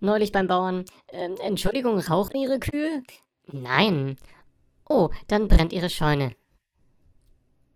neulich beim Bauern. Ähm, Entschuldigung, rauchen Ihre Kühe? Nein. Oh, dann brennt Ihre Scheune.